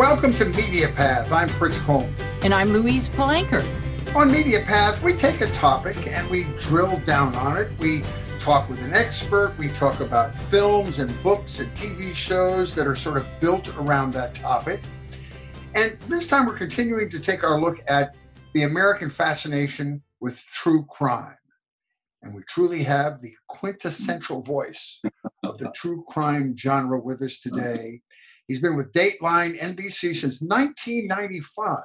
Welcome to Media Path. I'm Fritz Coleman. And I'm Louise Palanker. On Media Path, we take a topic and we drill down on it. We talk with an expert. We talk about films and books and TV shows that are sort of built around that topic. And this time we're continuing to take our look at the American fascination with true crime. And we truly have the quintessential voice of the true crime genre with us today. He's been with Dateline NBC since 1995,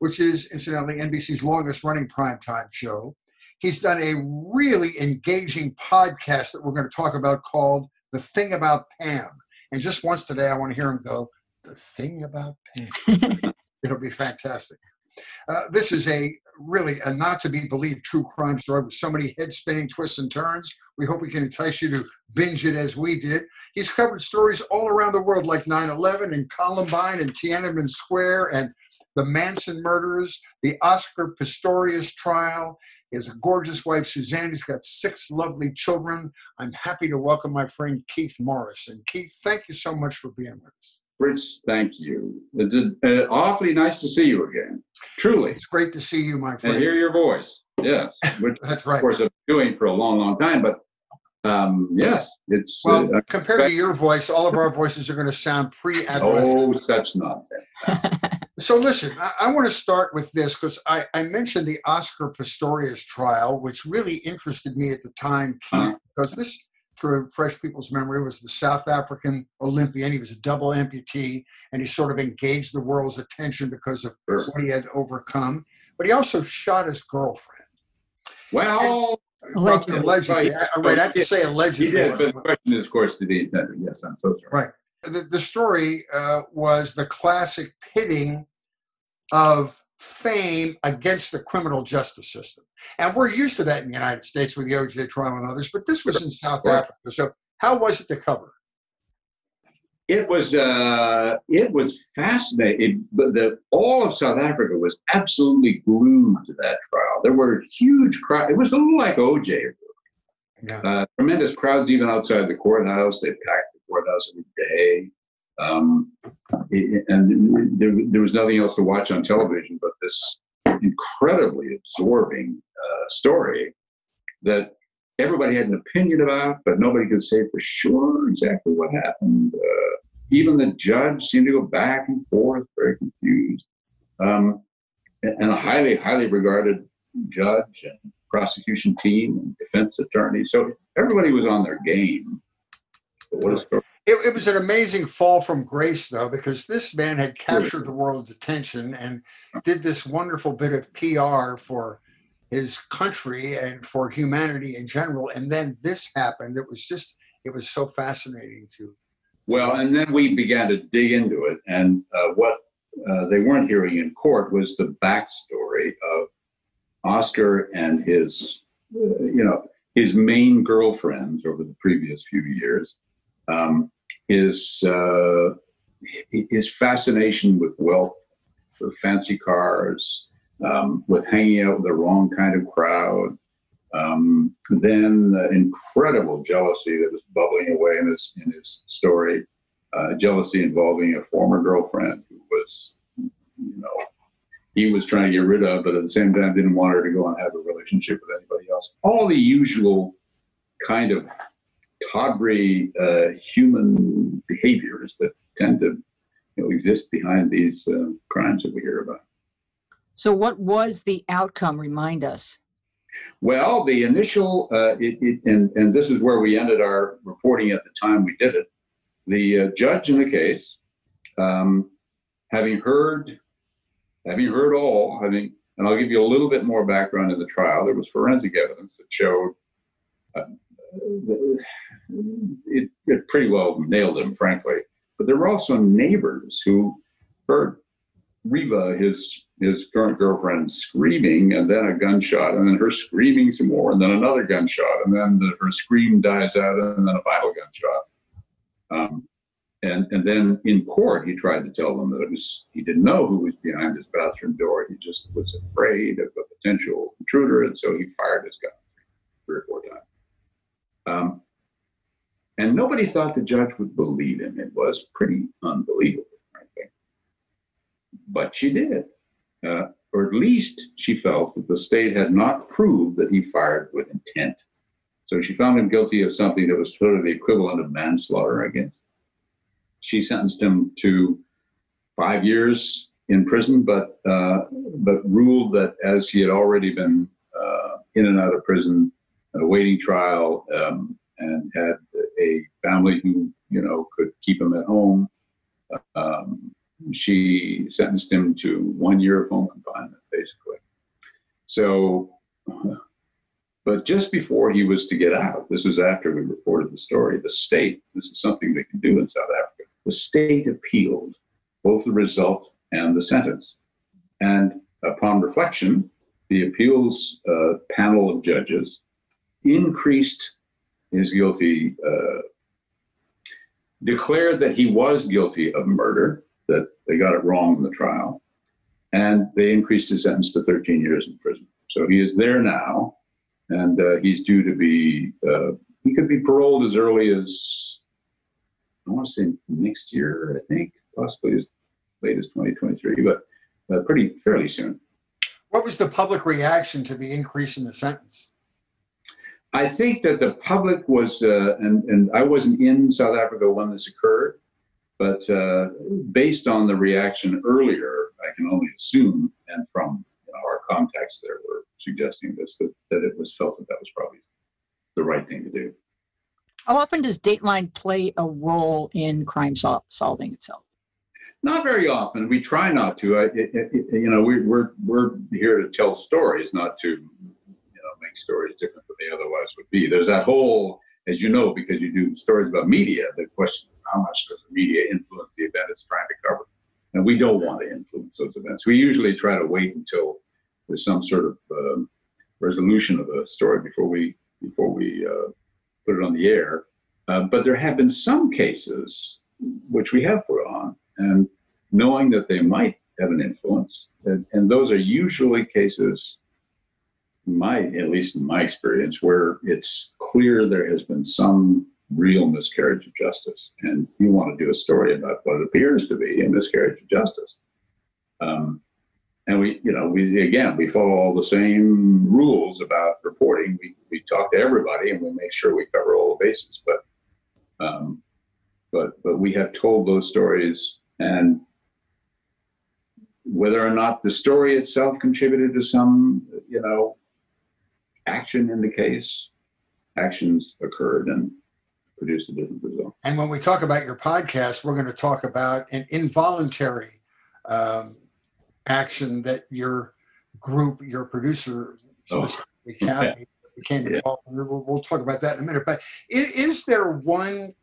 which is incidentally NBC's longest running primetime show. He's done a really engaging podcast that we're going to talk about called The Thing About Pam. And just once today, I want to hear him go, The Thing About Pam. It'll be fantastic. Uh, this is a really a not to be believed true crime story with so many head spinning twists and turns. We hope we can entice you to binge it as we did. He's covered stories all around the world like 9 11 and Columbine and Tiananmen Square and the Manson murders, the Oscar Pistorius trial. He has a gorgeous wife, Suzanne. He's got six lovely children. I'm happy to welcome my friend Keith Morrison. And Keith, thank you so much for being with us. Fritz, thank you. It's uh, awfully nice to see you again. Truly. It's great to see you, my friend. And hear your voice. Yes. Which, That's right. Of course, I've been doing for a long, long time, but um, yes, it's. Well, uh, compared to your voice, all of our voices are going to sound pre adolescent. Oh, such nonsense. so, listen, I, I, want to start with this because I, I, mentioned the Oscar Pistorius trial, which really interested me at the time, Keith, uh-huh. because this to refresh people's memory, was the South African Olympian. He was a double amputee, and he sort of engaged the world's attention because of sure. what he had overcome. But he also shot his girlfriend. Well, allegedly. allegedly. Right. right. I have to say allegedly. He did, but the question is, of course, did he intend it? Yes, I'm so sorry. Right. The, the story uh, was the classic pitting of fame against the criminal justice system. And we're used to that in the United States with the OJ trial and others, but this was in South Africa. So how was it to cover? It was uh, it was fascinating. But the all of South Africa was absolutely glued to that trial. There were huge crowds. It was a little like OJ. Yeah. Uh, tremendous crowds even outside the courthouse. They packed the courthouse every day. Um, and there, there was nothing else to watch on television but this incredibly absorbing uh, story that everybody had an opinion about, but nobody could say for sure exactly what happened. Uh, even the judge seemed to go back and forth, very confused. Um, and a highly, highly regarded judge and prosecution team and defense attorney. So everybody was on their game. But what a story. It, it, was an amazing fall from grace, though, because this man had captured the world's attention and did this wonderful bit of PR for his country and for humanity in general. And then this happened. It was just, it was so fascinating to. Well, and then we began to dig into it. And uh, what uh, they weren't hearing in court was the backstory of Oscar and his, uh, you know, his main girlfriends over the previous few years. Um, his uh, his fascination with wealth, with fancy cars, um, with hanging out with the wrong kind of crowd. Um, then the incredible jealousy that was bubbling away in his in his story, uh, jealousy involving a former girlfriend who was, you know, he was trying to get rid of, but at the same time didn't want her to go and have a relationship with anybody else. All the usual kind of tawdry uh, human behaviors that tend to you know, exist behind these uh, crimes that we hear about. So, what was the outcome? Remind us. Well, the initial, uh, it, it, and, and this is where we ended our reporting at the time we did it. The uh, judge in the case, um, having heard, having heard all, having, and I'll give you a little bit more background in the trial. There was forensic evidence that showed uh, it, it pretty well nailed him, frankly. But there were also neighbors who heard Reeva, his his current girlfriend, screaming, and then a gunshot, and then her screaming some more, and then another gunshot, and then the, her scream dies out, and then a final gunshot. Um, and and then in court, he tried to tell them that it was he didn't know who was behind his bathroom door. He just was afraid of a potential intruder, and so he fired his gun three or four times. Um, and nobody thought the judge would believe him. It was pretty unbelievable, frankly. but she did. Uh, or at least she felt that the state had not proved that he fired with intent. So she found him guilty of something that was sort of the equivalent of manslaughter, I guess. She sentenced him to five years in prison, but uh, but ruled that as he had already been uh, in and out of prison, awaiting trial, um, and had a family who you know could keep him at home, um, she sentenced him to one year of home confinement, basically. So, but just before he was to get out, this was after we reported the story, the state, this is something they can do in South Africa, the state appealed both the result and the sentence. And upon reflection, the appeals uh, panel of judges increased his guilty, uh, declared that he was guilty of murder, that they got it wrong in the trial, and they increased his sentence to 13 years in prison. So he is there now, and uh, he's due to be, uh, he could be paroled as early as, I want to say next year, I think, possibly as late as 2023, but uh, pretty fairly soon. What was the public reaction to the increase in the sentence? I think that the public was, uh, and, and I wasn't in South Africa when this occurred, but uh, based on the reaction earlier, I can only assume, and from you know, our contacts there were suggesting this, that, that it was felt that that was probably the right thing to do. How often does Dateline play a role in crime sol- solving itself? Not very often. We try not to. I, it, it, you know, we, we're we're here to tell stories, not to, make stories different than they otherwise would be. There's that whole, as you know, because you do stories about media, the question how much does the media influence the event it's trying to cover? And we don't want to influence those events. We usually try to wait until there's some sort of um, resolution of a story before we before we uh, put it on the air. Uh, but there have been some cases which we have put on and knowing that they might have an influence. And, and those are usually cases, my at least in my experience, where it's clear there has been some real miscarriage of justice, and you want to do a story about what appears to be a miscarriage of justice. Um, and we, you know, we again we follow all the same rules about reporting. We we talk to everybody and we make sure we cover all the bases. But um, but but we have told those stories and whether or not the story itself contributed to some, you know, action in the case, actions occurred and produced a different result. And when we talk about your podcast, we're going to talk about an involuntary um, action that your group, your producer, Oh, Academy, became Yeah. involved. in. We'll, we'll talk about that in a minute. But is, is there one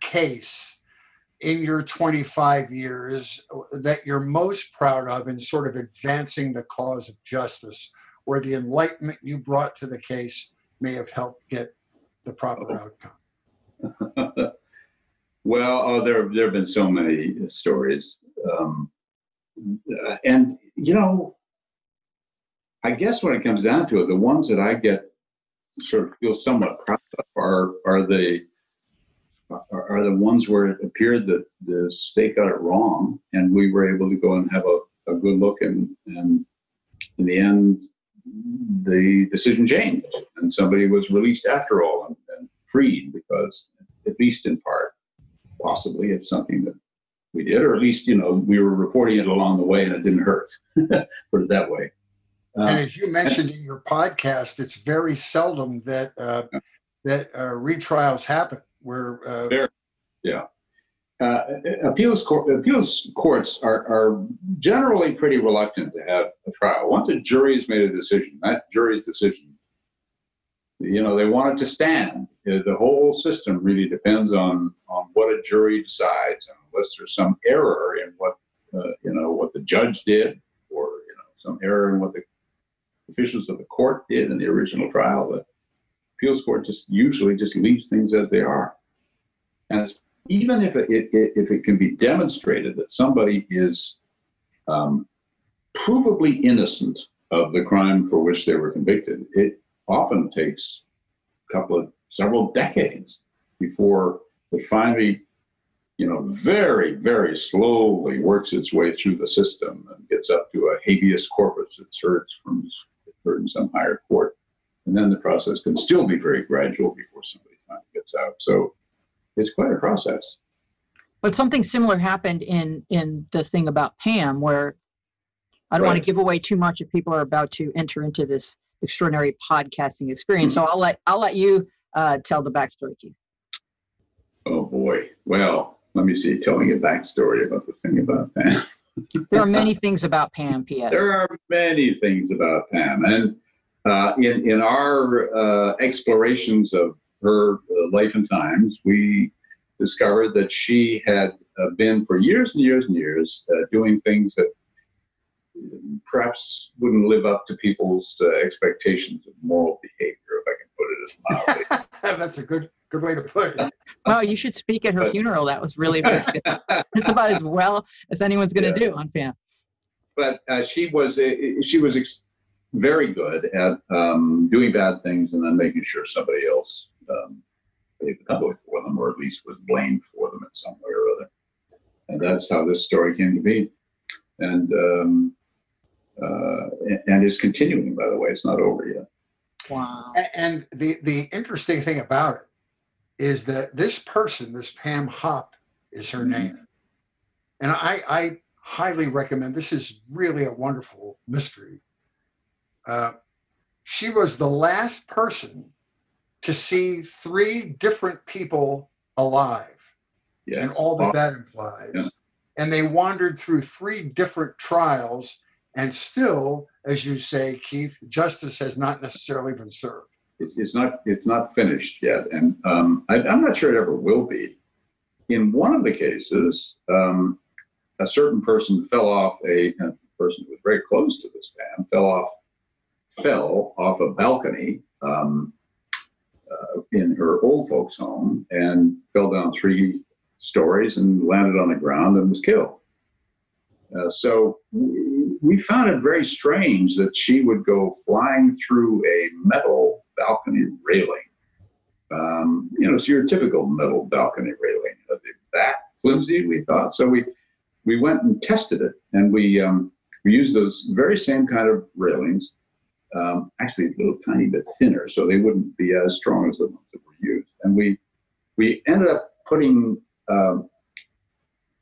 case in your 25 years that you're most proud of in sort of advancing the cause of justice, where the enlightenment you brought to the case may have helped get the proper Oh. outcome? well, oh, there there have been so many stories, um, uh, and you know, I guess when it comes down to it, the ones that I get sort of feel somewhat proud of are are the are, are the ones where it appeared that the state got it wrong, and we were able to go and have a, a good look, and and in the end, the decision changed, and somebody was released after all and, and freed because, at least in part, possibly it's something that we did, or at least you know we were reporting it along the way and it didn't hurt. Put it that way. Uh, and as you mentioned in your podcast, it's very seldom that uh, that uh, retrials happen where uh, Very. Uh, appeals appeals courts are, are generally pretty reluctant to have a trial. Once a jury has made a decision, that jury's decision, you know, they want it to stand. Uh, The whole system really depends on on what a jury decides, and unless there's some error in what uh, you know what the judge did, or you know some error in what the officials of the court did in the original trial, the appeals court just usually just leaves things as they are. And it's, even if it, it, if it can be demonstrated that somebody is um, provably innocent of the crime for which they were convicted, it often takes a couple of several decades before it finally you know, very, very slowly works its way through the system and gets up to a habeas corpus that's heard from heard in some higher court. And then the process can still be very gradual before somebody finally gets out. So it's quite a process. But something similar happened in in the thing about Pam, where I don't right. want to give away too much if people are about to enter into this extraordinary podcasting experience. Mm-hmm. So I'll let I'll let you uh, tell the backstory, Keith. Oh boy. Well, let me see. Telling a backstory about the thing about Pam. there are many things about Pam. P.S. There are many things about Pam, and uh, in in our uh, explorations of her uh, life and times, we discovered that she had uh, been for years and years and years uh, doing things that perhaps wouldn't live up to people's uh, expectations of moral behavior, if I can put it as mildly. That's a good good way to put it. Well, you should speak at her but, funeral. That was really good. it's about as well as anyone's going to yeah. do on Pam. But uh, she was uh, she was ex- very good at um, doing bad things and then making sure somebody else um, paid the penalty for them, or at least was blamed for them in some way or other. And that's how this story came to be. And um, uh, and is continuing. By the way, it's not over yet. Wow! And the the interesting thing about it is that this person, this Pam Hupp, is her mm-hmm. name, and I, I highly recommend. This is really a wonderful mystery. Uh, she was the last person to see three different people alive, yes. and all that that implies. Yeah. And they wandered through three different trials and still, as you say, Keith, justice has not necessarily been served. It's not. It's not finished yet, and um, I, am not sure it ever will be. In one of the cases, um, a certain person fell off a, a, person who was very close to this man fell off fell off a balcony um, uh, in her old folks' home and fell down three stories and landed on the ground and was killed. Uh, so we found it very strange that she would go flying through a metal balcony railing. Um, you know, it's your typical metal balcony railing. That flimsy, we thought. So we we went and tested it, and we um, we used those very same kind of railings, um, actually a little tiny bit thinner, so they wouldn't be as strong as the ones that were used. And we we ended up putting um,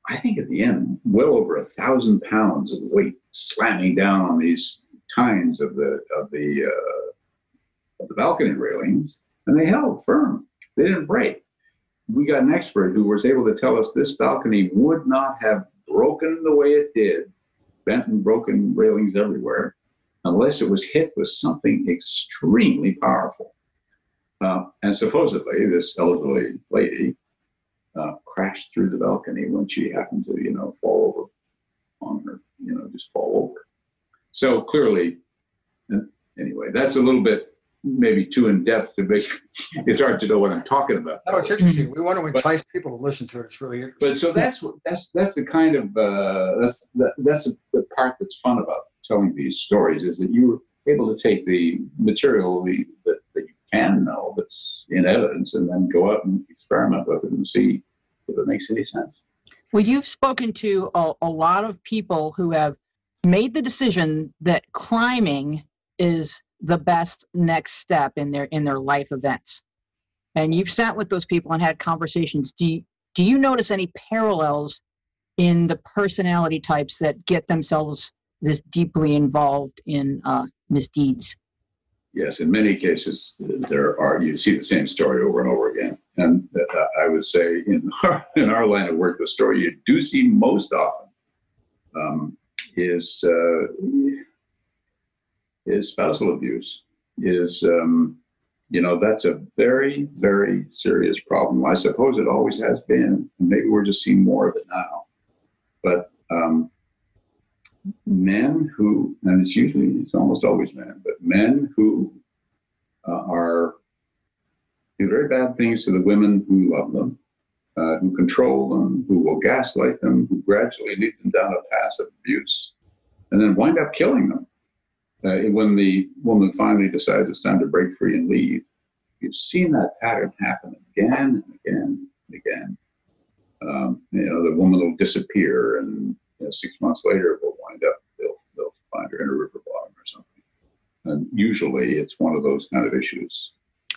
I think at the end, well over a thousand pounds of weight slamming down on these tines of the of the uh, of the balcony railings, and they held firm. They didn't break. We got an expert who was able to tell us this balcony would not have broken the way it did, bent and broken railings everywhere, unless it was hit with something extremely powerful. Uh, and supposedly, this elderly lady uh, crashed through the balcony when she happened to, you know, fall over on her, you know, just fall over. So clearly, uh, anyway, that's a little bit maybe too in depth to make it's hard to know what I'm talking about. No, it's interesting. We want to entice but, people to listen to it. It's really interesting. But so that's that's that's the kind of uh, that's that, that's the part that's fun about telling these stories is that you're able to take the material that, that you can know that's in evidence and then go out and experiment with it and see if it makes any sense. Well, you've spoken to a, a lot of people who have made the decision that climbing is the best next step in their in their life events and you've sat with those people and had conversations do you, do you notice any parallels in the personality types that get themselves this deeply involved in uh, misdeeds. Yes in many cases there are you see the same story over and over again. And uh, i would say in our, in our line of work the story you do see most often um, is uh, is spousal abuse is um, you know that's a very very serious problem. I suppose it always has been maybe we're just seeing more of it now. But um, men who and it's usually it's almost always men but men who uh, are do very bad things to the women who love them uh, who control them who will gaslight them who gradually lead them down a path of abuse and then wind up killing them uh, when the woman finally decides it's time to break free and leave, you've seen that pattern happen again and again and again. Um, you know, the woman will disappear, and you know, six months later, it will wind up they'll they'll find her in a river bottom or something. And usually, it's one of those kind of issues.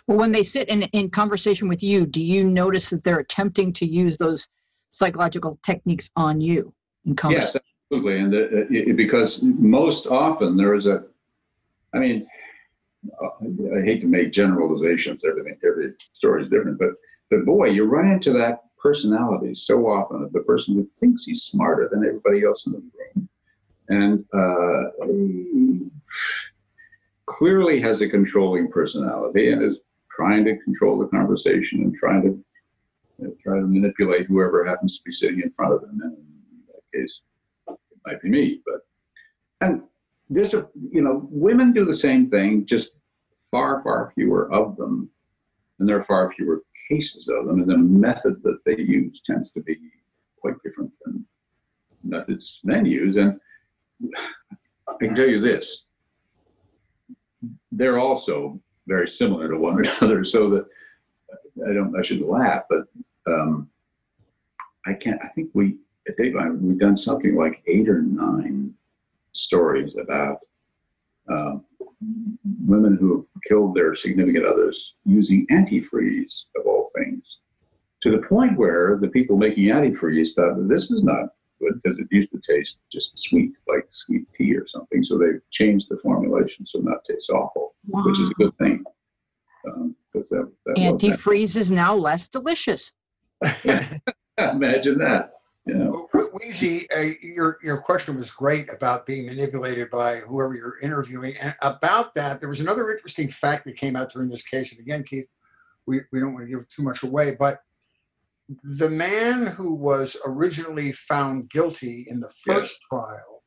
Well, when they sit in, in conversation with you, do you notice that they're attempting to use those psychological techniques on you in conversation? Yes, absolutely. And uh, uh, the, it, because most often there is a, I mean, uh, I hate to make generalizations. Everything, every story is different, but but boy, you run into that personality so often of the person who thinks he's smarter than everybody else in the room, and uh, clearly has a controlling personality and is trying to control the conversation and trying to you know, try to manipulate whoever happens to be sitting in front of them. And in that case, it might be me. But and this, you know, women do the same thing, just far, far fewer of them, and there are far fewer cases of them. And the method that they use tends to be quite different than methods men use. And I can tell you this: they're also very similar to one another. So that I don't, I shouldn't laugh, but um, I can't. I think we at Dateline we've done something like eight or nine stories about uh, women who have killed their significant others using antifreeze of all things, to the point where the people making antifreeze thought this is not good because it used to taste just sweet, like sweet tea or something. So they've changed the formulation so not taste awful, wow. which is a good thing. Um, that, that antifreeze is now less delicious. Imagine that. Yeah. Weezy, uh, your your question was great about being manipulated by whoever you're interviewing, and about that, there was another interesting fact that came out during this case. And again, Keith, we, we don't want to give too much away, but the man who was originally found guilty in the first trial,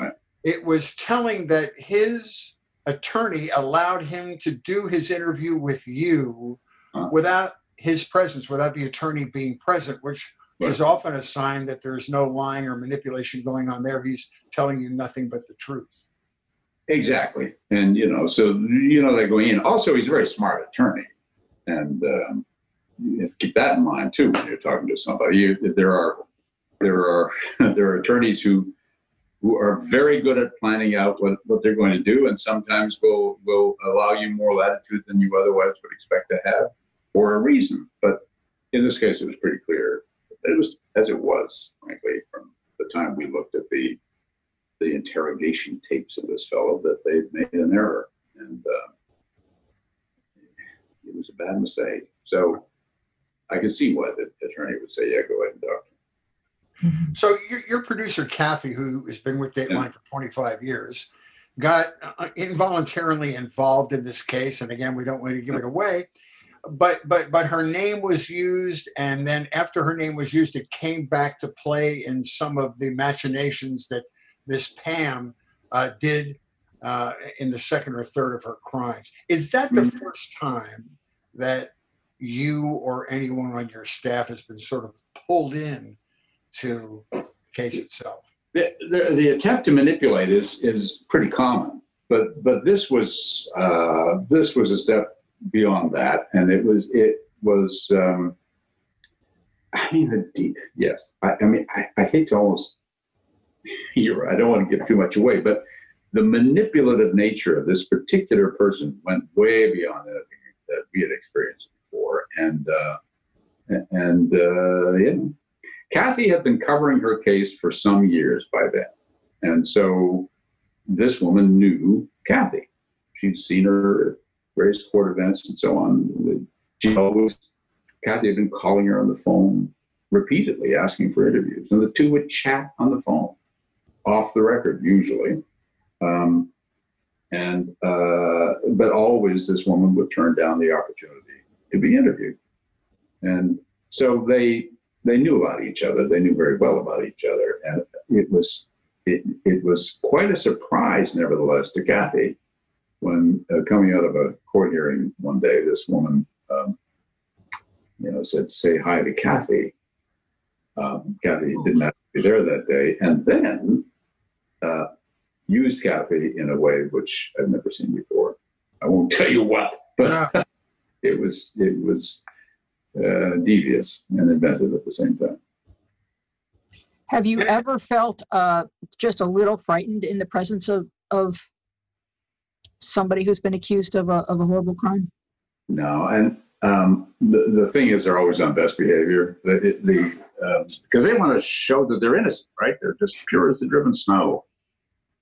right. it was telling that his attorney allowed him to do his interview with you huh. without his presence, without the attorney being present, which is often a sign that there's no lying or manipulation going on there. He's telling you nothing but the truth. Exactly. And, you know, so, you know, they're going in. Also, he's a very smart attorney. And um, keep that in mind, too, when you're talking to somebody. You, there are, there are, there are attorneys who, who are very good at planning out what, what they're going to do and sometimes will, will allow you more latitude than you otherwise would expect to have for a reason. But in this case, it was pretty clear it was as it was, frankly, from the time we looked at the the interrogation tapes of this fellow that they'd made an error, and uh, it was a bad mistake. So I can see why the attorney would say, "Yeah, go ahead and doctor." Mm-hmm. So your, your producer Kathy, who has been with Dateline yeah. for 25 years, got uh, involuntarily involved in this case, and again, we don't want to give it away but but but her name was used and then after her name was used it came back to play in some of the machinations that this pam uh, did uh, in the second or third of her crimes is that the mm-hmm. first time that you or anyone on your staff has been sort of pulled in to the case itself the, the, the attempt to manipulate is is pretty common but but this was uh, this was a step beyond that, and it was it was. Um, I mean, the deep, yes. I, I mean, I, I hate to almost. You're. I don't want to give too much away, but the manipulative nature of this particular person went way beyond anything that we had experienced before, and uh, and uh, yeah. Kathy had been covering her case for some years by then, and so this woman knew Kathy. She'd seen her various court events and so on. She always, Kathy had been calling her on the phone repeatedly, asking for interviews, and the two would chat on the phone, off the record usually. Um, and uh, but always this woman would turn down the opportunity to be interviewed, and so they they knew about each other. They knew very well about each other, and it was it, it was quite a surprise, nevertheless, to Kathy when uh, coming out of a court hearing one day, this woman, um, you know, said, "Say hi to Kathy." Um, Kathy didn't have to be there that day, and then uh, used Kathy in a way which I've never seen before. I won't tell you what, but it was it was uh, devious and inventive at the same time. Have you ever felt uh, just a little frightened in the presence of, of somebody who's been accused of a, of a horrible crime? No, and um, the, the thing is, they're always on best behavior. The, the because um, they want to show that they're innocent, right? They're just pure as the driven snow.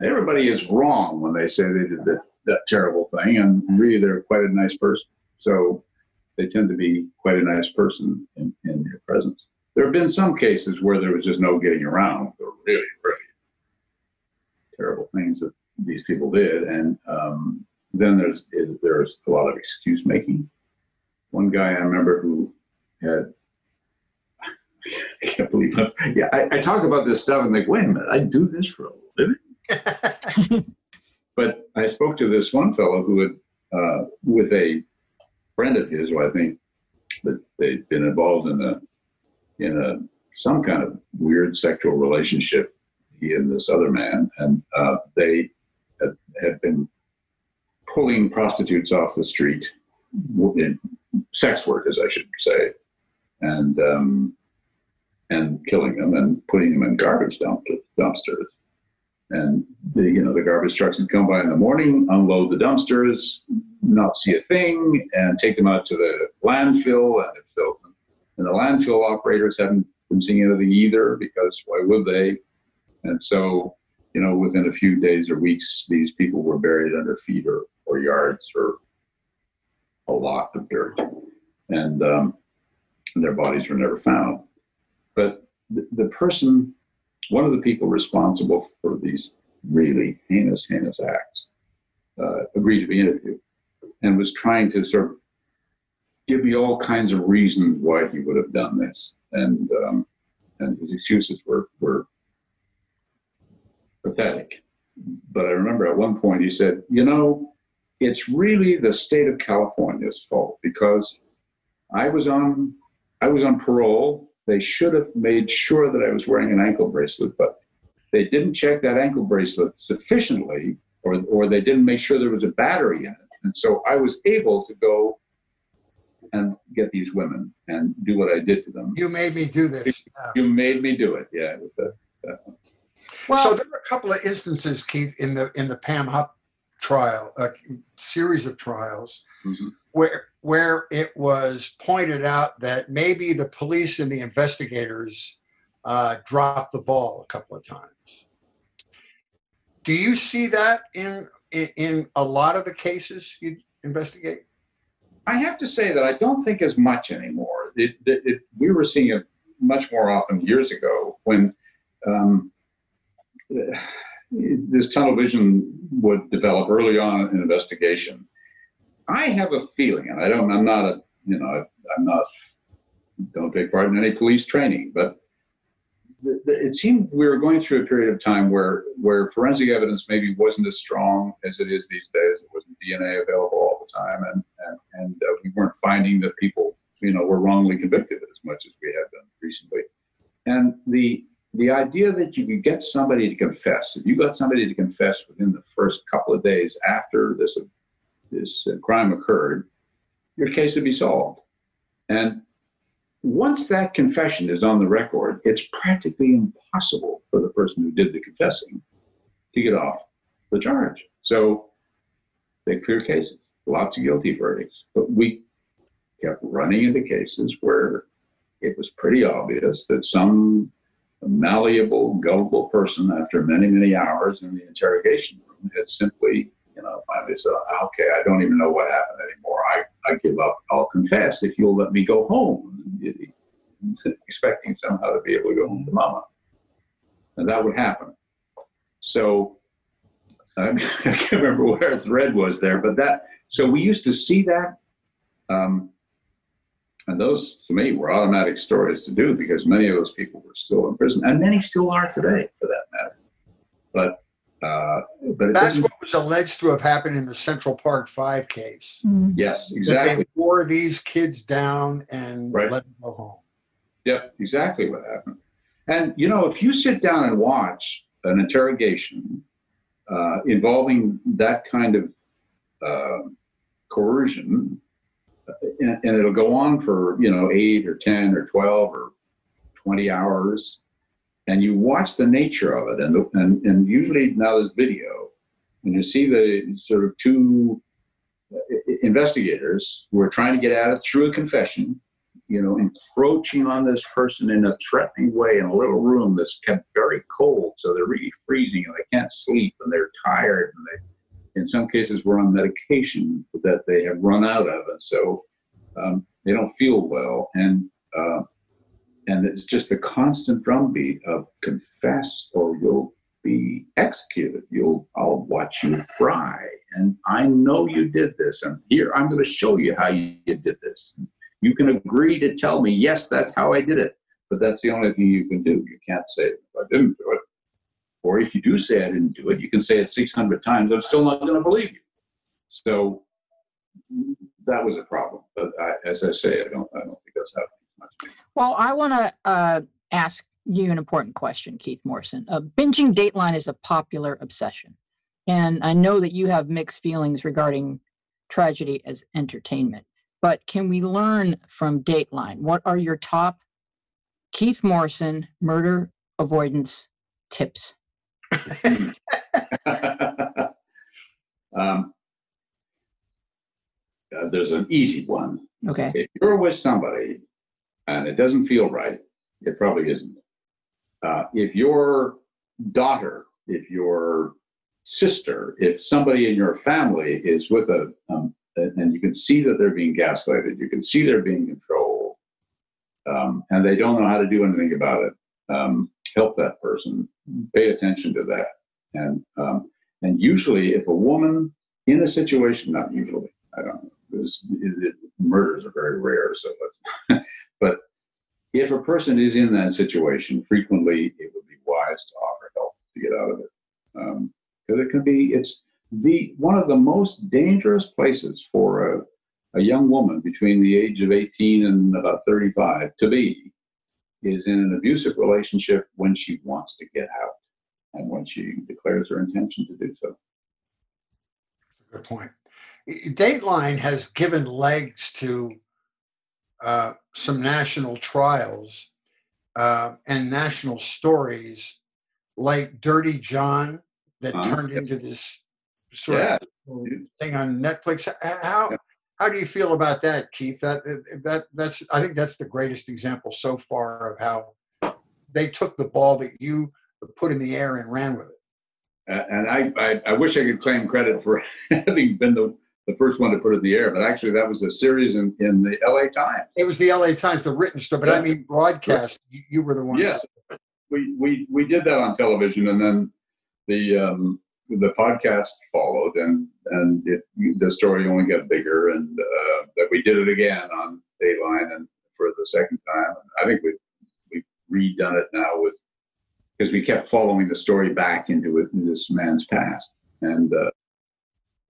Everybody is wrong when they say they did that, that terrible thing, and really they're quite a nice person. So they tend to be quite a nice person in, in your presence. There have been some cases where there was just no getting around the really, really terrible things that these people did, and um, then there's there's a lot of excuse making. One guy I remember who had I can't believe it. Yeah, I, I, talk about this stuff and like, wait a minute, I do this for a living. but I spoke to this one fellow who had, uh, with a friend of his, who I think that they'd been involved in a, in a some kind of weird sexual relationship. He and this other man, and uh, they had, had been pulling prostitutes off the street, sex workers, I should say, and um, and killing them and putting them in garbage dump, dumpsters. And the you know the garbage trucks would come by in the morning, unload the dumpsters, not see a thing, and take them out to the landfill. And if and the landfill operators haven't been seeing anything either because why would they? And so you know within a few days or weeks, these people were buried under feet or or yards or a lot of dirt, and um, and their bodies were never found. But the, the person, one of the people responsible for these really heinous, heinous acts, uh, agreed to be interviewed and was trying to sort of give me all kinds of reasons why he would have done this. And, um, and his excuses were, were pathetic. But I remember at one point he said, you know, it's really the state of California's fault because I was on I was on parole they should have made sure that I was wearing an ankle bracelet, but they didn't check that ankle bracelet sufficiently, or, or they didn't make sure there was a battery in it. And so I was able to go and get these women and do what I did to them. You made me do this. You, you made me do it. Yeah. Well, so there were a couple of instances, Keith, in the in the Pam Hupp trial, a series of trials, mm-hmm. where where it was pointed out that maybe the police and the investigators uh, dropped the ball a couple of times. Do you see that in, in, in a lot of the cases you investigate? I have to say that I don't think as much anymore. It, it, it, we were seeing it much more often years ago when um, this tunnel vision would develop early on in investigation I have a feeling, and I don't, I'm not a, you know, I'm not, don't take part in any police training, but it seemed we were going through a period of time where where forensic evidence maybe wasn't as strong as it is these days. It wasn't DNA available all the time, and and, and uh, we weren't finding that people you know were wrongly convicted as much as we have been recently. And the the idea that you could get somebody to confess, if you got somebody to confess within the first couple of days after this this crime occurred, your case would be solved. And once that confession is on the record, it's practically impossible for the person who did the confessing to get off the charge. So they clear cases, lots of guilty verdicts. But we kept running into cases where it was pretty obvious that some malleable, gullible person, after many, many hours in the interrogation room, had simply you know, finally said, okay, I don't even know what happened anymore. I, I give up. I'll confess if you'll let me go home, expecting somehow to be able to go home to mama. And that would happen. So I, mean, I can't remember where the thread was there, but that, so we used to see that. Um, and those, to me, were automatic stories to do because many of those people were still in prison, and many still are today, for that matter. But uh, but that's what was alleged to have happened in the Central Park Five case. Mm-hmm. Yes, exactly. That they wore these kids down and right. let them go home. Yep, exactly what happened. And you know, if you sit down and watch an interrogation uh, involving that kind of uh, coercion, and, and it'll go on for you know eight or ten or twelve or twenty hours. And you watch the nature of it, and and, and usually now there's video, and you see the sort of two uh, investigators who are trying to get at it through a confession, you know, encroaching on this person in a threatening way in a little room that's kept very cold, so they're really freezing and they can't sleep and they're tired and they, in some cases, were on medication that they have run out of, and so um, they don't feel well, and uh, and it's just a constant drumbeat of confess or you'll be executed. You'll I'll watch you fry, and I know you did this, and here I'm going to show you how you did this. You can agree to tell me, yes, that's how I did it, but that's the only thing you can do. You can't say I didn't do it, or if you do say I didn't do it, you can say it 600 times. I'm still not going to believe you. So that was a problem. But I, as I say, I don't I don't think that's happening much. Well, I want to uh, ask you an important question, Keith Morrison. Uh, binging Dateline is a popular obsession. And I know that you have mixed feelings regarding tragedy as entertainment. But can we learn from Dateline? What are your top Keith Morrison murder avoidance tips? um, uh, there's an easy one. Okay. If you're with somebody and it doesn't feel right, it probably isn't. Uh, if your daughter, if your sister, if somebody in your family is with a, um, and you can see that they're being gaslighted, you can see they're being controlled, um, and they don't know how to do anything about it, um, help that person, pay attention to that. And, um, and usually, if a woman in a situation, not usually, I don't know, because murders are very rare, so but if a person is in that situation, frequently it would be wise to offer help to get out of it. Because um, it can be, it's the one of the most dangerous places for a, a young woman between the age of 18 and about 35 to be is in an abusive relationship when she wants to get out and when she declares her intention to do so. Good point. Dateline has given legs to uh, some national trials uh, and national stories like Dirty John that uh, turned into this sort yeah. of thing on Netflix. How how do you feel about that, Keith? That that that's I think that's the greatest example so far of how they took the ball that you put in the air and ran with it. Uh, and I, I, I wish I could claim credit for having been the the first one to put it in the air. But actually, that was a series in, in the L.A. Times. It was the L.A. Times, the written stuff. But I mean, broadcast. You, you were the one. Yes, we, we we did that on television, and then the um, the podcast followed, and and it, the story only got bigger, and uh, that we did it again on Dateline, and for the second time. I think we we redone it now with because we kept following the story back into it, in this man's past, and uh,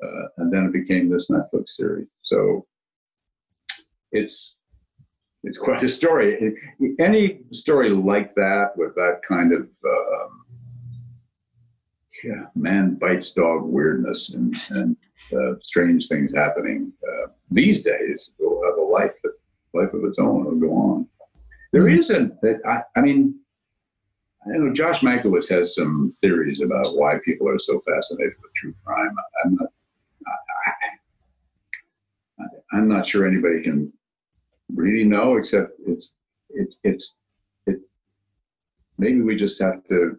uh, and then it became this Netflix series. So it's it's quite a story. Any story like that with that kind of yeah, man bites dog weirdness and, and uh, strange things happening uh, these days will have a life that life of its own will go on. There mm-hmm. isn't. I, I mean, I know Josh Mankiewicz has some theories about why people are so fascinated with true crime. I'm not I'm not sure anybody can really know, except it's it's it's it. Maybe we just have to.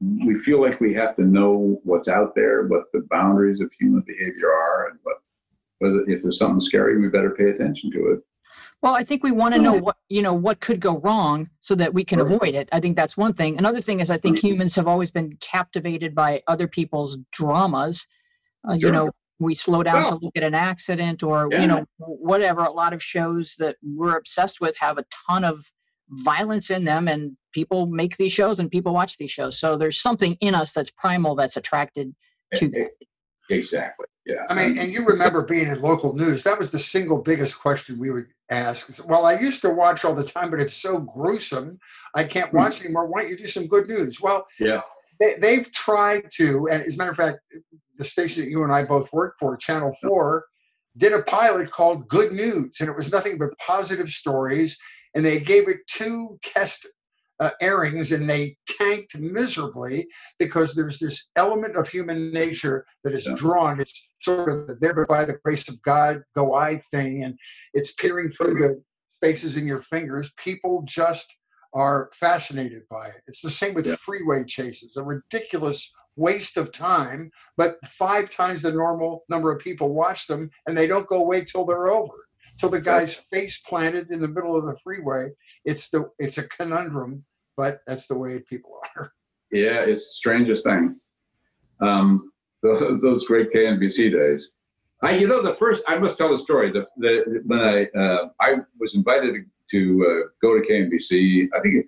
We feel like we have to know what's out there, what the boundaries of human behavior are, and what whether if there's something scary, we better pay attention to it. Well, I think we want to know what you know what could go wrong so that we can avoid it. I think that's one thing. Another thing is I think humans have always been captivated by other people's dramas. Uh, sure. You know, we slow down well, to look at an accident or yeah. you know whatever a lot of shows that we're obsessed with have a ton of violence in them and people make these shows and people watch these shows. So there's something in us that's primal that's attracted to that. exactly yeah. I mean and you remember being in local news that was the single biggest question we would ask. Well i used to watch all the time but it's so gruesome i can't hmm. watch anymore. Why don't you do some good news? Well yeah. they, have tried to, and as a matter of fact, the station that you and I both worked for, Channel 4, did a pilot called Good News, and it was nothing but positive stories. And they gave it two test uh, airings and they tanked miserably because there's this element of human nature that is Yeah. drawn. It's sort of there but by the grace of God go I thing, and it's peering through the spaces in your fingers. People just are fascinated by it. It's the same with Yeah. freeway chases, a ridiculous waste of time, but five times the normal number of people watch them and they don't go away till they're over. Till the guy's face planted in the middle of the freeway. It's the it's a conundrum, but that's the way people are. Yeah, it's the strangest thing. Um, those, those great KNBC days. I, you know, the first I must tell a story. The, the when I uh, I was invited to uh, go to KNBC. I think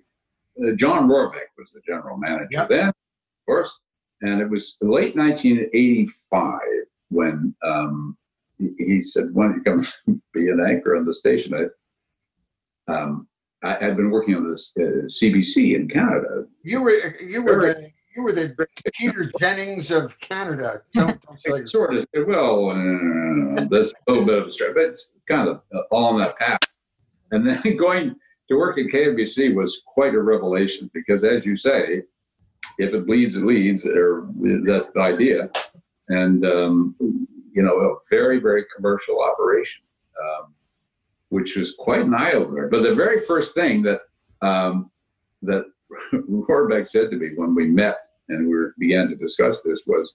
uh, John Rohrbeck was the general manager Yep. then, of course, and it was late 1985 when um, he, he said, "Why don't you come be an anchor on the station?" I, um, I had been working on this uh, CBC in Canada, You were you were the you were the Peter Jennings of Canada. Don't, don't say sort of well, uh, that's a little bit of a stretch, but it's kind of uh, all on that path. And then going to work at KNBC was quite a revelation because, as you say, if it bleeds, it leads, or that idea, and um, you know, a very, very commercial operation, um, which was quite an eye opener. But the very first thing that um, that Rohrbeck said to me when we met and we began to discuss this was,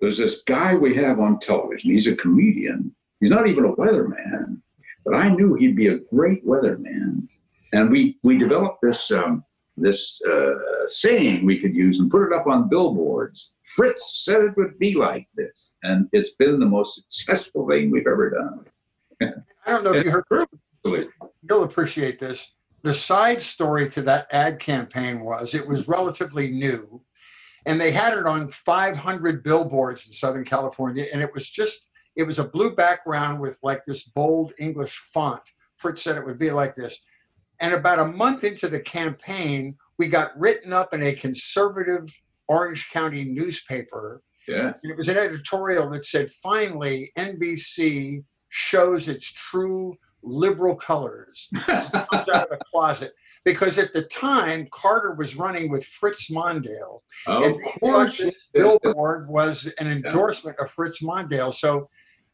"There's this guy we have on television. He's a comedian. He's not even a weatherman, but I knew he'd be a great weatherman." And we we developed this um, this uh, saying we could use and put it up on billboards. Fritz said it would be like this, and it's been the most successful thing we've ever done. I don't know if you heard. You'll appreciate this. The side story to that ad campaign was it was relatively new, and they had it on 500 billboards in Southern California, and it was just it was a blue background with like this bold English font. Fritz said it would be like this. And about a month into the campaign, we got written up in a conservative Orange County newspaper Yeah. and it was an editorial that said, finally, NBC shows its true liberal colors, comes out of the closet. Because at the time, Carter was running with Fritz Mondale. of and thought course. this billboard was an endorsement of Fritz Mondale. So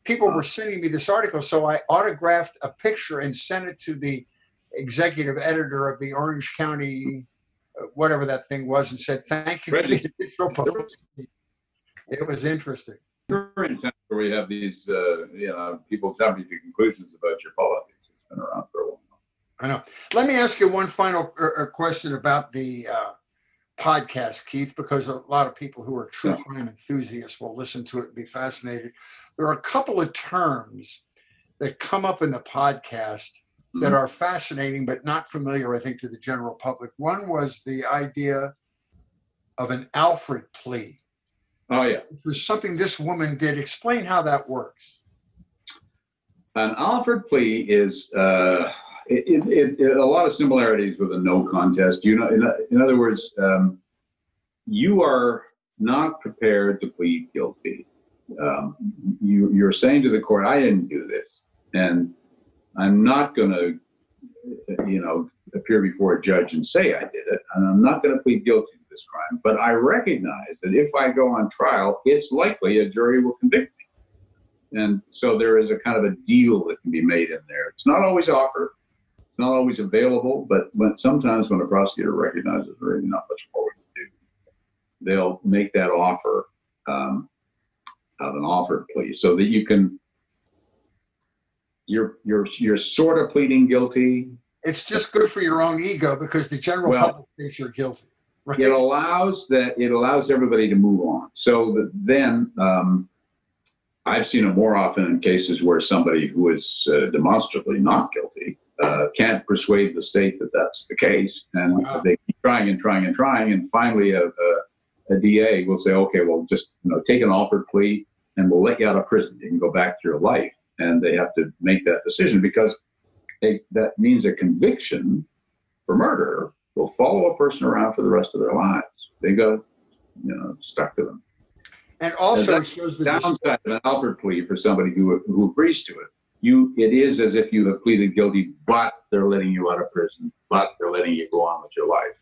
people were sending me this article. So I autographed a picture and sent it to the executive editor of the Orange County, uh, whatever that thing was, and said, thank you for the. It was interesting. We're in times where we have these, uh, you know, people jumping to conclusions about your politics. It's been around for a while. I know. Let me ask you one final uh, uh, question about the uh, podcast, Keith, because a lot of people who are true Yeah. crime enthusiasts will listen to it and be fascinated. There are a couple of terms that come up in the podcast that Mhm. are fascinating but not familiar, I think, to the general public. One was the idea of an Alford plea. Oh yeah, It was something this woman did. Explain how that works. an Alford plea is uh, it, it, it, a lot of similarities with a no contest. You know, in, in other words, um, you are not prepared to plead guilty. Um, you, you're saying to the court, "I didn't do this," and I'm not going to, you know, appear before a judge and say I did it, and I'm not going to plead guilty this crime. But I recognize that if I go on trial, it's likely a jury will convict me. And so there is a kind of a deal that can be made in there. It's not always offered, it's not always available, but when, sometimes when a prosecutor recognizes there's really not much more we can do, they'll make that offer um, of an Alford plea so that you can. You're you're you're sort of pleading guilty. It's just good for your own ego because the general Well- public thinks you're guilty. Right? it allows that it allows everybody to move on. So that then um, i've seen it more often in cases where somebody who is uh, demonstrably not guilty uh, can't persuade the state that that's the case. And Wow. they keep trying and trying and trying. And finally a, a, a da will say okay well just you know take an Alford plea and we'll let you out of prison. You can go back to your life. And they have to make that decision because they, that means a conviction for murder will follow a person around for the rest of their lives. They go, you know, stuck to them. And also, And it shows the Downside of an Alford plea for somebody who, who agrees to it you it is as if you have pleaded guilty, but they're letting you out of prison, but they're letting you go on with your life.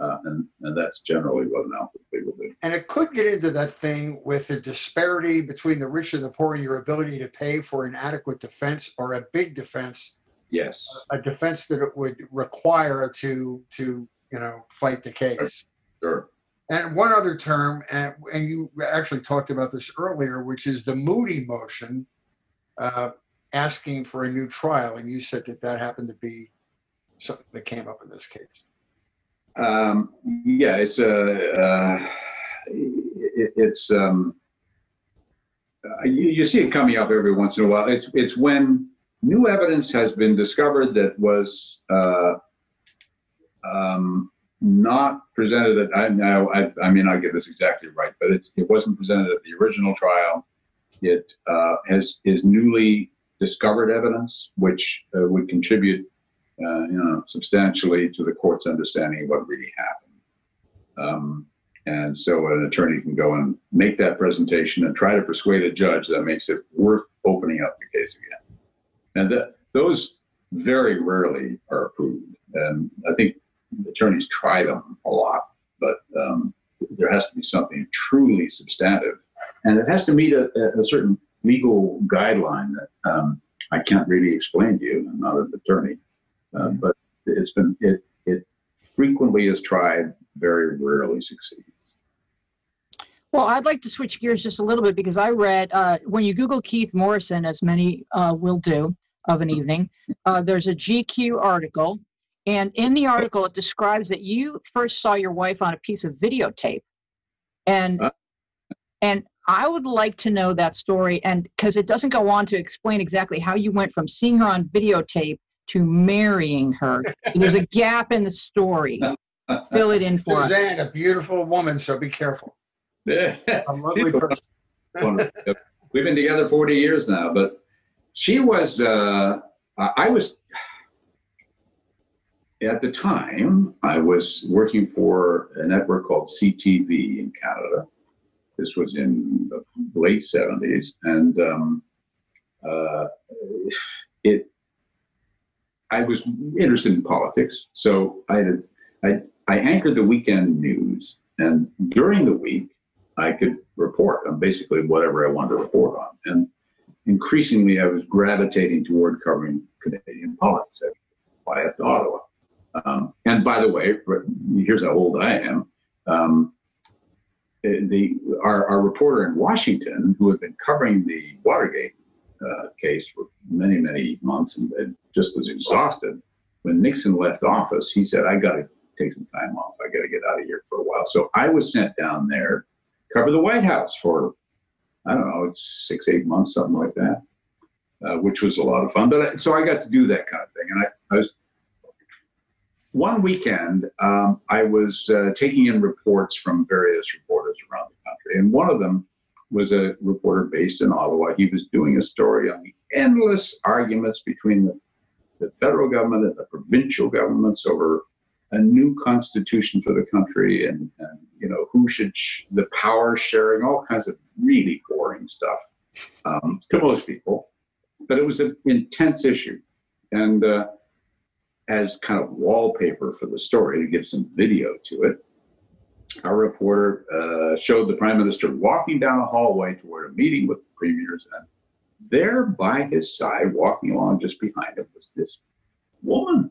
Uh, and, and that's generally what an Alford plea will do. And it could get into that thing with the disparity between the rich and the poor and your ability to pay for an adequate defense or a big defense, Yes. a defense that it would require to to you know fight the case. Sure. And one other term, and, and you actually talked about this earlier, which is the Moody motion, uh, asking for a new trial, and you said that that happened to be something that came up in this case. Um, yeah, it's a, uh, it, it's, um, uh, you, you see it coming up every once in a while. It's, it's when new evidence has been discovered that was, uh, um, not presented at, I now, I, I may not get this exactly right, but it wasn't presented at the original trial. It, uh, has, is newly discovered evidence, which uh, would contribute uh, you know, substantially to the court's understanding of what really happened. Um, and so an attorney can go and make that presentation and try to persuade a judge that makes it worth opening up the case again. And that, those very rarely are approved. And I think attorneys try them a lot, but um, there has to be something truly substantive. And it has to meet a, a certain legal guideline that um, I can't really explain to you. I'm not an attorney. Uh, but it's been it it frequently is tried, very rarely succeeds. Well, I'd like to switch gears just a little bit because I read uh, when you Google Keith Morrison, as many uh, will do of an evening, uh, there's a GQ article. And in the article, it describes that you first saw your wife on a piece of videotape. And, Uh. and I would like to know that story. And because it doesn't go on to explain exactly how you went from seeing her on videotape to marrying her. There's a gap in the story. Fill it in for us. Suzanne, a beautiful woman, so be careful. A lovely person. We've been together 40 years now, but she was, uh, I I was, at the time, I was working for a network called CTV in Canada. This was in the late 70s. And um, uh, it, I was interested in politics. So I, had, I, I anchored the weekend news. And during the week, I could report on basically whatever I wanted to report on. And increasingly, I was gravitating toward covering Canadian politics. I fly up to Ottawa. Um, and by the way, here's how old I am. Um, the our, our reporter in Washington, who had been covering the Watergate uh, case for many many months and, and just was exhausted, when Nixon left office, he said, "I got to take some time off. I got to get out of here for a while." So I was sent down there cover the White House for I don't know, six eight months, something like that, uh, which was a lot of fun. But I, so I got to do that kind of thing, and I, I was one weekend um, I was uh, taking in reports from various reporters around the country, and one of them was a reporter based in Ottawa. He was doing a story on the endless arguments between the, the federal government and the provincial governments over a new constitution for the country and, and you know who should sh- the power sharing all kinds of really boring stuff um, to most people. But it was an intense issue. And uh, as kind of wallpaper for the story to give some video to it our reporter uh, showed the prime minister walking down a hallway toward a meeting with the premiers and there by his side walking along just behind him was this woman.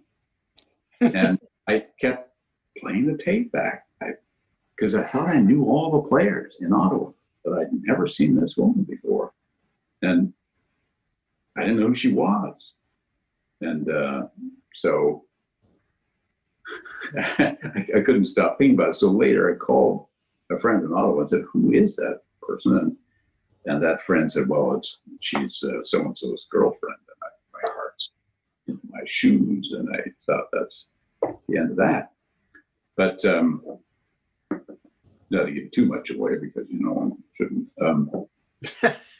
And I kept playing the tape back because I, I, thought I knew all the players in Ottawa, but I'd never seen this woman before. And I didn't know who she was. And uh, so I, I, couldn't stop thinking about it. So later I called a friend in Ottawa and said, Who is that person? And, and that friend said, Well, it's she's so and so's girlfriend. And I, my heart's in my shoes. And I thought that's the end of that. But um, not to give too much away because you know one shouldn't. Um,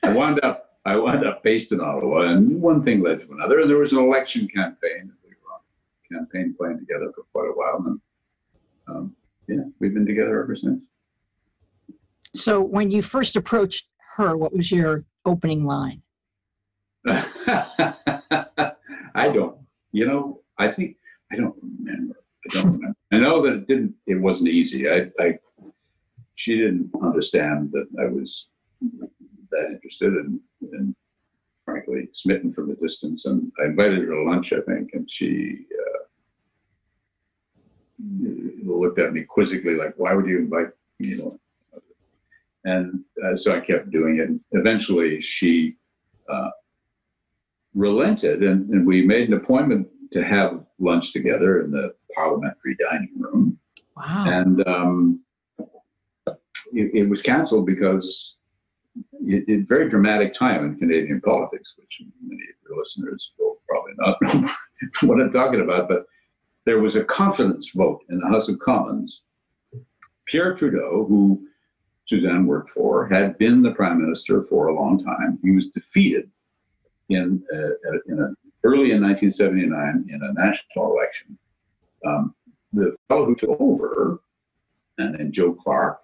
I wound up I wound up based in Ottawa, and one thing led to another, and there was an election campaign. We were on campaign playing together for quite a while, and um, yeah, we've been together ever since. So, when you first approached her, what was your opening line? I don't. You know, I think I don't remember. I don't remember. I know that it didn't. It wasn't easy. I, I she didn't understand that I was that interested and, and frankly smitten from a distance. And I invited her to lunch, I think, and she uh, looked at me quizzically, like, "Why would you invite me?" You know. And uh, so I kept doing it. Eventually, she uh, relented, and, and we made an appointment to have lunch together in the parliamentary dining room. Wow. And um, it, it was canceled because it, it very dramatic time in Canadian politics, which many of your listeners will probably not know what I'm talking about. But there was a confidence vote in the House of Commons. Pierre Trudeau, who Suzanne worked for, had been the prime minister for a long time. He was defeated in, uh, in a, early in 1979 in a national election. Um, the fellow who took over, and then Joe Clark,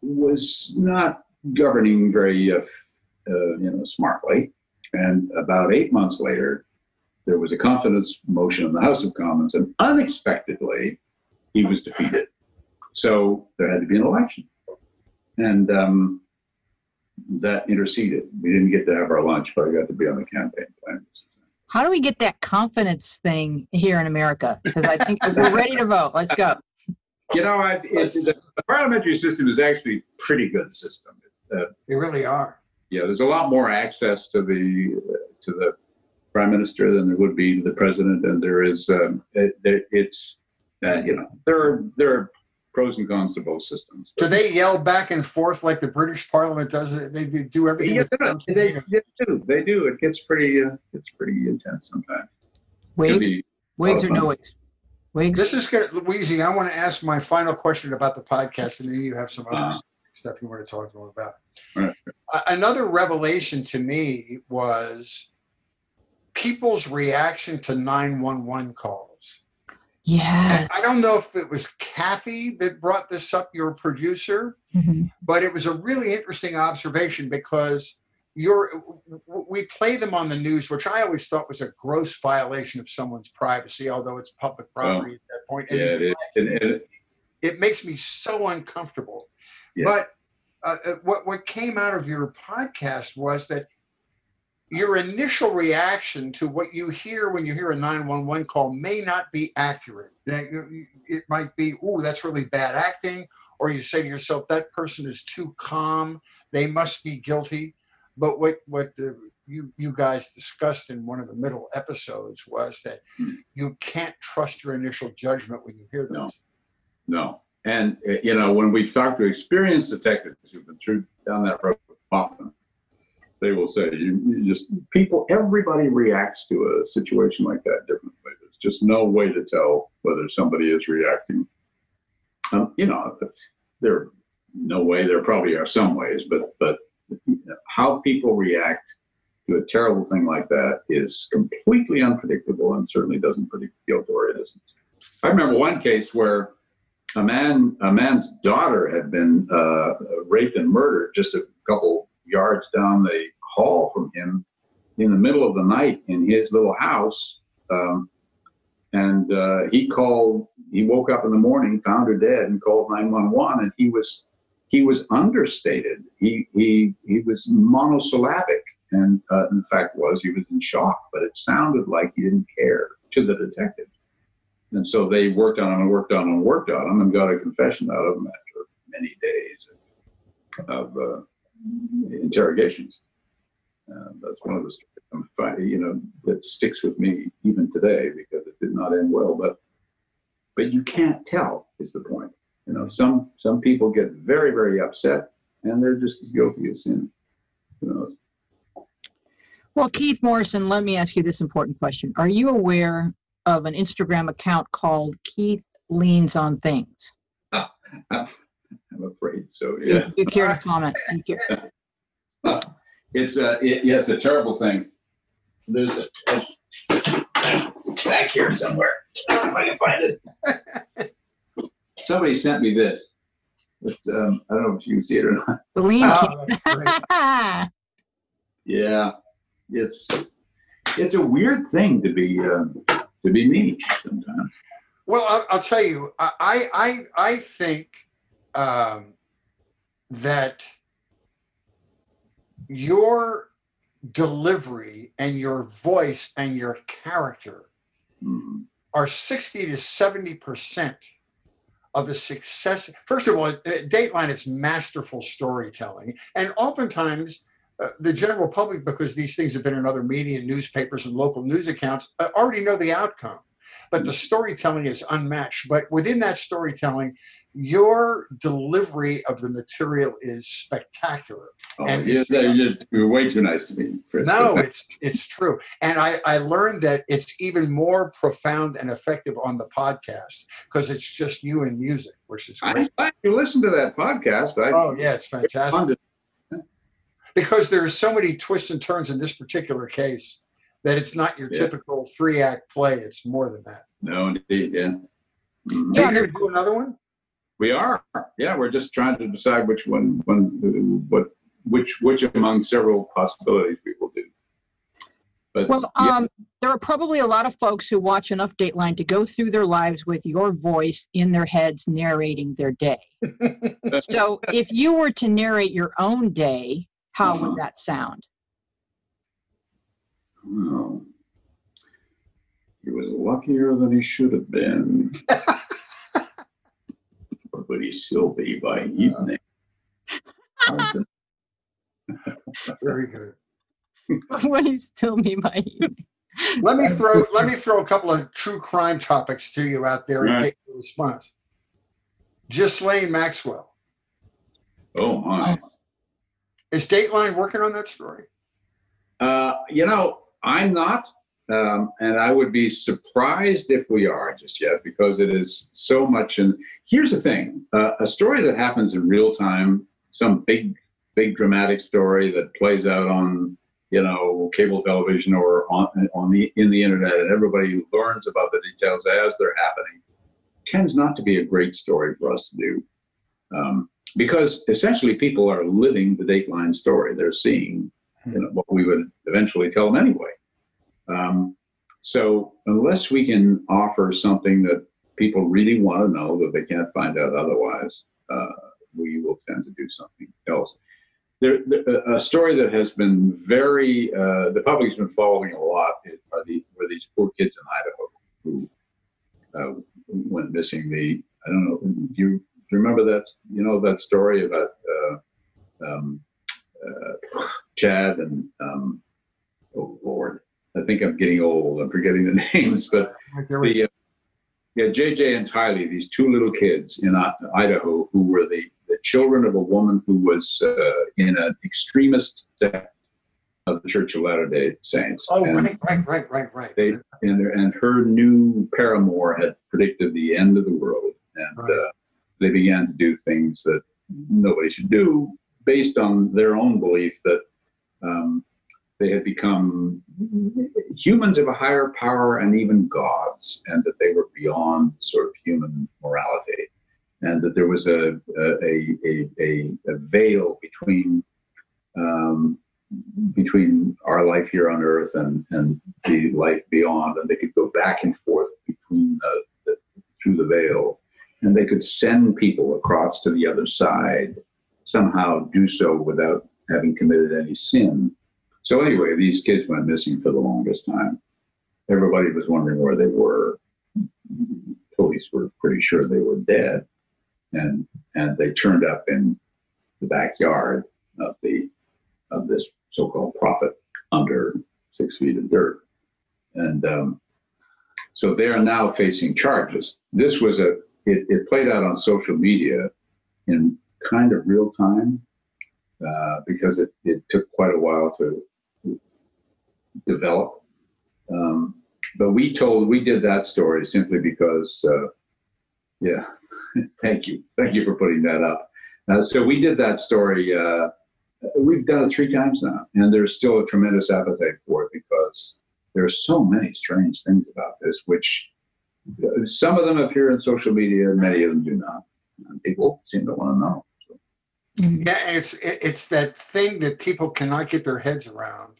was not governing very, uh, uh, you know, smartly. And about eight months later, there was a confidence motion in the House of Commons, and unexpectedly, he was defeated. So there had to be an election, and um, that interceded. We didn't get to have our lunch, but I got to be on the campaign plan. How do we get that confidence thing here in America? Because I think we're ready to vote. Let's go. You know, I, it, the, the parliamentary system is actually a pretty good system. Uh, They really are. yeah, there's a lot more access to the uh, to the prime minister than there would be to the president, and there is um, it, it, it's uh, you know there are there are pros and cons to both systems. Do they yell back and forth like the British Parliament does? They do do everything. Yeah, they, they, they do. They do. It gets pretty. Uh, it's pretty intense sometimes. Wigs, wigs or no wigs? Wigs. This is good, Louise. I want to ask my final question about the podcast, and then you have some other Uh-huh. stuff you want to talk to them about. Right. A- Another revelation to me was people's reaction to 911 calls. Yeah. I don't know if it was Kathy that brought this up, your producer, Mhm. but it was a really interesting observation because you're we play them on the news which i always thought was a gross violation of someone's privacy although it's public property at that point and Yeah, it, it is. And, and, it makes me so uncomfortable Yeah. but uh, uh, what what came out of your podcast was that your initial reaction to what you hear when you hear a 911 call may not be accurate it might be oh that's really bad acting or you say to yourself that person is too calm they must be guilty but what what the, you you guys discussed in one of the middle episodes was that you can't trust your initial judgment when you hear No. those No. And, uh, you know, when we've talked to experienced detectives who've been through down that road often, they will say, you, you just, people, everybody reacts to a situation like that differently. There's just no way to tell whether somebody is reacting. Um, you know, there, no way, there probably are some ways, but, but how people react to a terrible thing like that is completely unpredictable and certainly doesn't predict guilt or innocence. I remember one case where a man a man's daughter had been uh, raped and murdered just a couple yards down the hall from him in the middle of the night in his little house um, and uh, he called he woke up in the morning found her dead and called 911 and he was he was understated. He he he was monosyllabic and uh, the fact was he was in shock but it sounded like he didn't care to the detective. And so they worked on him and worked on him and worked on him and got a confession out of him after many days of uh, interrogations. Uh, that's one of the stories I'm fi- you know that sticks with me even today because it did not end well. But but you can't tell is the point. You know, some some people get very very upset and they're just as guilty as sin. Who knows? Well, Keith Morrison, let me ask you this important question. Are you aware of an Instagram account called Keith Leans on Things? I'm, I'm afraid so. Yeah. You care to comment? You It's a it, yeah, it's a terrible thing. There's a, back here somewhere. If I can find it. Somebody sent me this. It's, um, I don't know if you can see it or not. The Lean Oh, that's great. Keith. Yeah, it's it's a weird thing to be uh, to be me sometimes. Well, I'll, I'll tell you, I I I think um, that your delivery and your voice and your character Mhm. are 60 to 70 percent of the success. First of all uh, dateline is masterful storytelling and oftentimes uh, the general public because these things have been in other media newspapers and local news accounts uh, already know the outcome. But the storytelling is unmatched. But within that storytelling your delivery of the material is spectacular Oh, And yeah, it's- you're, just, you're way too nice to me, Chris. no, it's it's true, and I I learned that it's even more profound and effective on the podcast because it's just you and music, which is I'm great. glad you listen to that podcast. I, Oh yeah, it's fantastic because there's so many twists and turns in this particular case that it's not your Yeah. typical three act play. It's more than that. no, indeed, yeah. Mhm. Yeah. Are you going to do another one? We are. Yeah, we're just trying to decide which one, one, what, which, which among several possibilities we will do. But Well, yeah, um, there are probably a lot of folks who watch enough Dateline to go through their lives with your voice in their heads narrating their day. So if you were to narrate your own day, how Uh-huh. would that sound? oh, he was luckier than he should have been. but he still be by evening. Very good. Would he still be my Let me throw let me throw a couple of true crime topics to you out there and Right. get your response. Ghislaine Maxwell. oh my. Is Dateline working on that story? Uh, you know, I'm not, um, and I would be surprised if we are just yet because it is so much. And here's the thing: uh, a story that happens in real time, some big, big dramatic story that plays out on, you know, cable television or on on the in the internet, and everybody learns about the details as they're happening, tends not to be a great story for us to do. Um, because essentially people are living the Dateline story. They're seeing you know, what we would eventually tell them anyway. Um, so unless we can offer something that people really want to know that they can't find out otherwise, uh, we will tend to do something else. There, a story that has been very, uh, the public's been following a lot are the, were these poor kids in Idaho who uh, went missing. The I don't know. Do you, do you remember that? You know that story about uh, um, uh, Chad and um, oh Lord, I think I'm getting old. I'm forgetting the names, but Right there with the uh, yeah JJ and Tylee, these two little kids in I- Idaho who were the the children of a woman who was uh, in an extremist sect of the Church of Latter Day Saints. Oh, And- right, right, right, right, right. they and, and her new paramour had predicted the end of the world, and Right. uh, they began to do things that nobody should do, based on their own belief that um, they had become humans of a higher power and even gods, and that they were beyond sort of human morality, and that there was a a a, a, a veil between. Um, between our life here on earth and, and the life beyond, and they could go back and forth between the, the, through the veil, and they could send people across to the other side, somehow do so without having committed any sin. So anyway, these kids went missing for the longest time. Everybody was wondering where they were. Police were pretty sure they were dead, and and they turned up in the backyard of the of this so-called prophet under six feet of dirt. And um, so they are now facing charges. This was a, it, it played out on social media in kind of real time uh, because it, it took quite a while to develop. Um, but we told, we did that story simply because, uh, yeah, thank you. Thank you for putting that up. Uh, so we did that story. Uh, we've done it three times now, and there's still a tremendous appetite for it because there are so many strange things about this, which uh, some of them appear in social media, many of them do not. And people seem to want to know. So, Yeah, it's it's that thing that people cannot get their heads around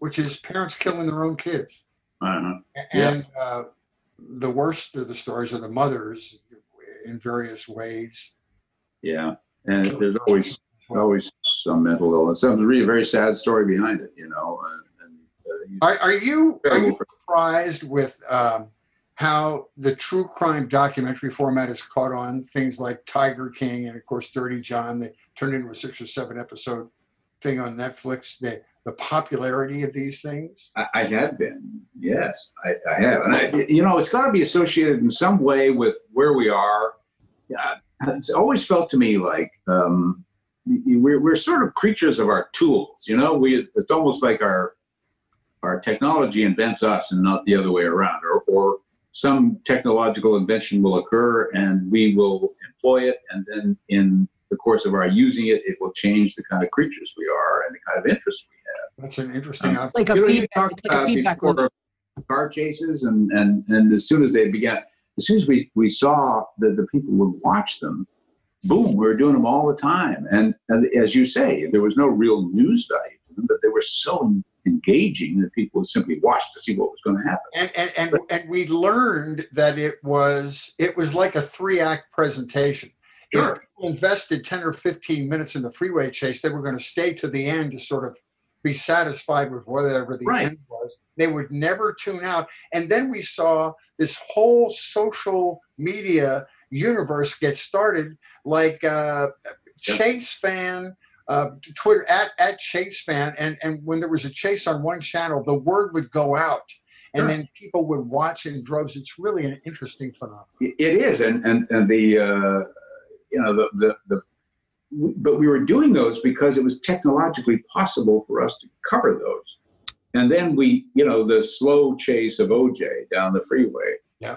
which is parents killing their own kids. Uh-huh. And uh, the worst of the stories are the mothers in various ways. Yeah, and there's always always some mental illness. Some really very sad story behind it, you know. And, and uh, are, are you are you surprised with um, how the true crime documentary format has caught on? Things like Tiger King and of course Dirty John. They turned into a six or seven episode thing on Netflix. They the popularity of these things? I, I have been, yes, I, I have, and I, you know, it's got to be associated in some way with where we are. Yeah, it's always felt to me like um, we're we're sort of creatures of our tools. You know, we it's almost like our our technology invents us and not the other way around, or or some technological invention will occur and we will employ it, and then in the course of our using it, it will change the kind of creatures we are and the kind of interests we that's an interesting. Um, like a you know, feedback, like a feedback loop. Car chases, and and and as soon as they began, as soon as we we saw that the people would watch them, boom, we were doing them all the time. And, and as you say, there was no real news value to them, but they were so engaging that people simply watched to see what was going to happen. And and and, but, and we learned that it was it was like a three act presentation. Sure. If people invested 10 or 15 minutes in the freeway chase, they were going to stay to the end to sort of be satisfied with whatever the right. end was. They would never tune out. And then we saw this whole social media universe get started, like uh, Chase fan. Uh, Twitter at, at Chase fan, and, and when there was a chase on one channel, the word would go out, and sure. then people would watch in droves. It's really an interesting phenomenon. It is, and and and the uh, you know the, the the but we were doing those because it was technologically possible for us to cover those. And then we, you know, the slow chase of OJ down the freeway. Yeah.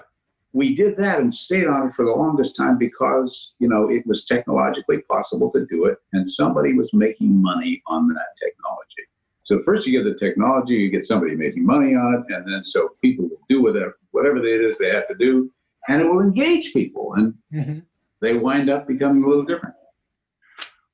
We did that and stayed on it for the longest time because, you know, it was technologically possible to do it and somebody was making money on that technology. So first you get the technology, you get somebody making money on it, and then so people will do whatever whatever it is they have to do, and it will engage people, and mm-hmm. they wind up becoming a little different.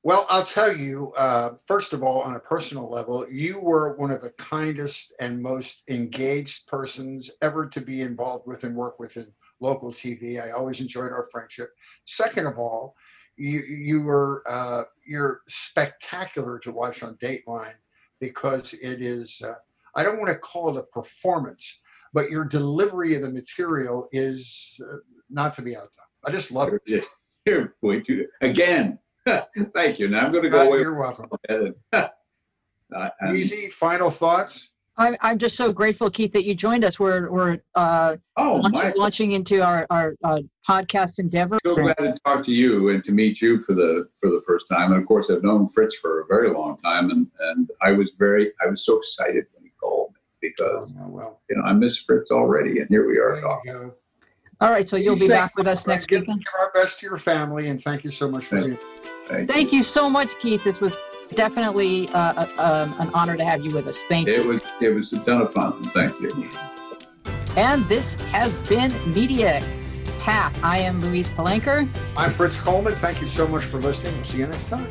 Well, I'll tell you, uh, first of all, on a personal level, you were one of the kindest and most engaged persons ever to be involved with and work with in local TV. I always enjoyed our friendship. Second of all, you, you were uh, you're spectacular to watch on Dateline because it is. Uh, I don't want to call it a performance, but your delivery of the material is uh, not to be outdone. I just love it. Here, wait, again Thank you. Now I'm going to go uh, away. You're welcome. uh, Easy final thoughts. I'm, I'm just so grateful, Keith, that you joined us. We're we're uh, oh, launching, launching, into our our uh, podcast endeavor. So glad to talk to you and to meet you for the for the first time. And of course, I've known Fritz for a very long time, and and I was very I was so excited when he called me because oh, well. you know I miss Fritz already, and here we are there talking. All right, so you'll be back with us next week. Give our best to your family, and thank you so much for being. Thank, Thank you. you. so much, Keith. This was definitely uh, uh, an honor to have you with us. Thank you. it you. Was, it was a ton of fun. Thank you. And this has been Media Path. I am Louise Palanker. I'm Fritz Coleman. Thank you so much for listening. We'll see you next time.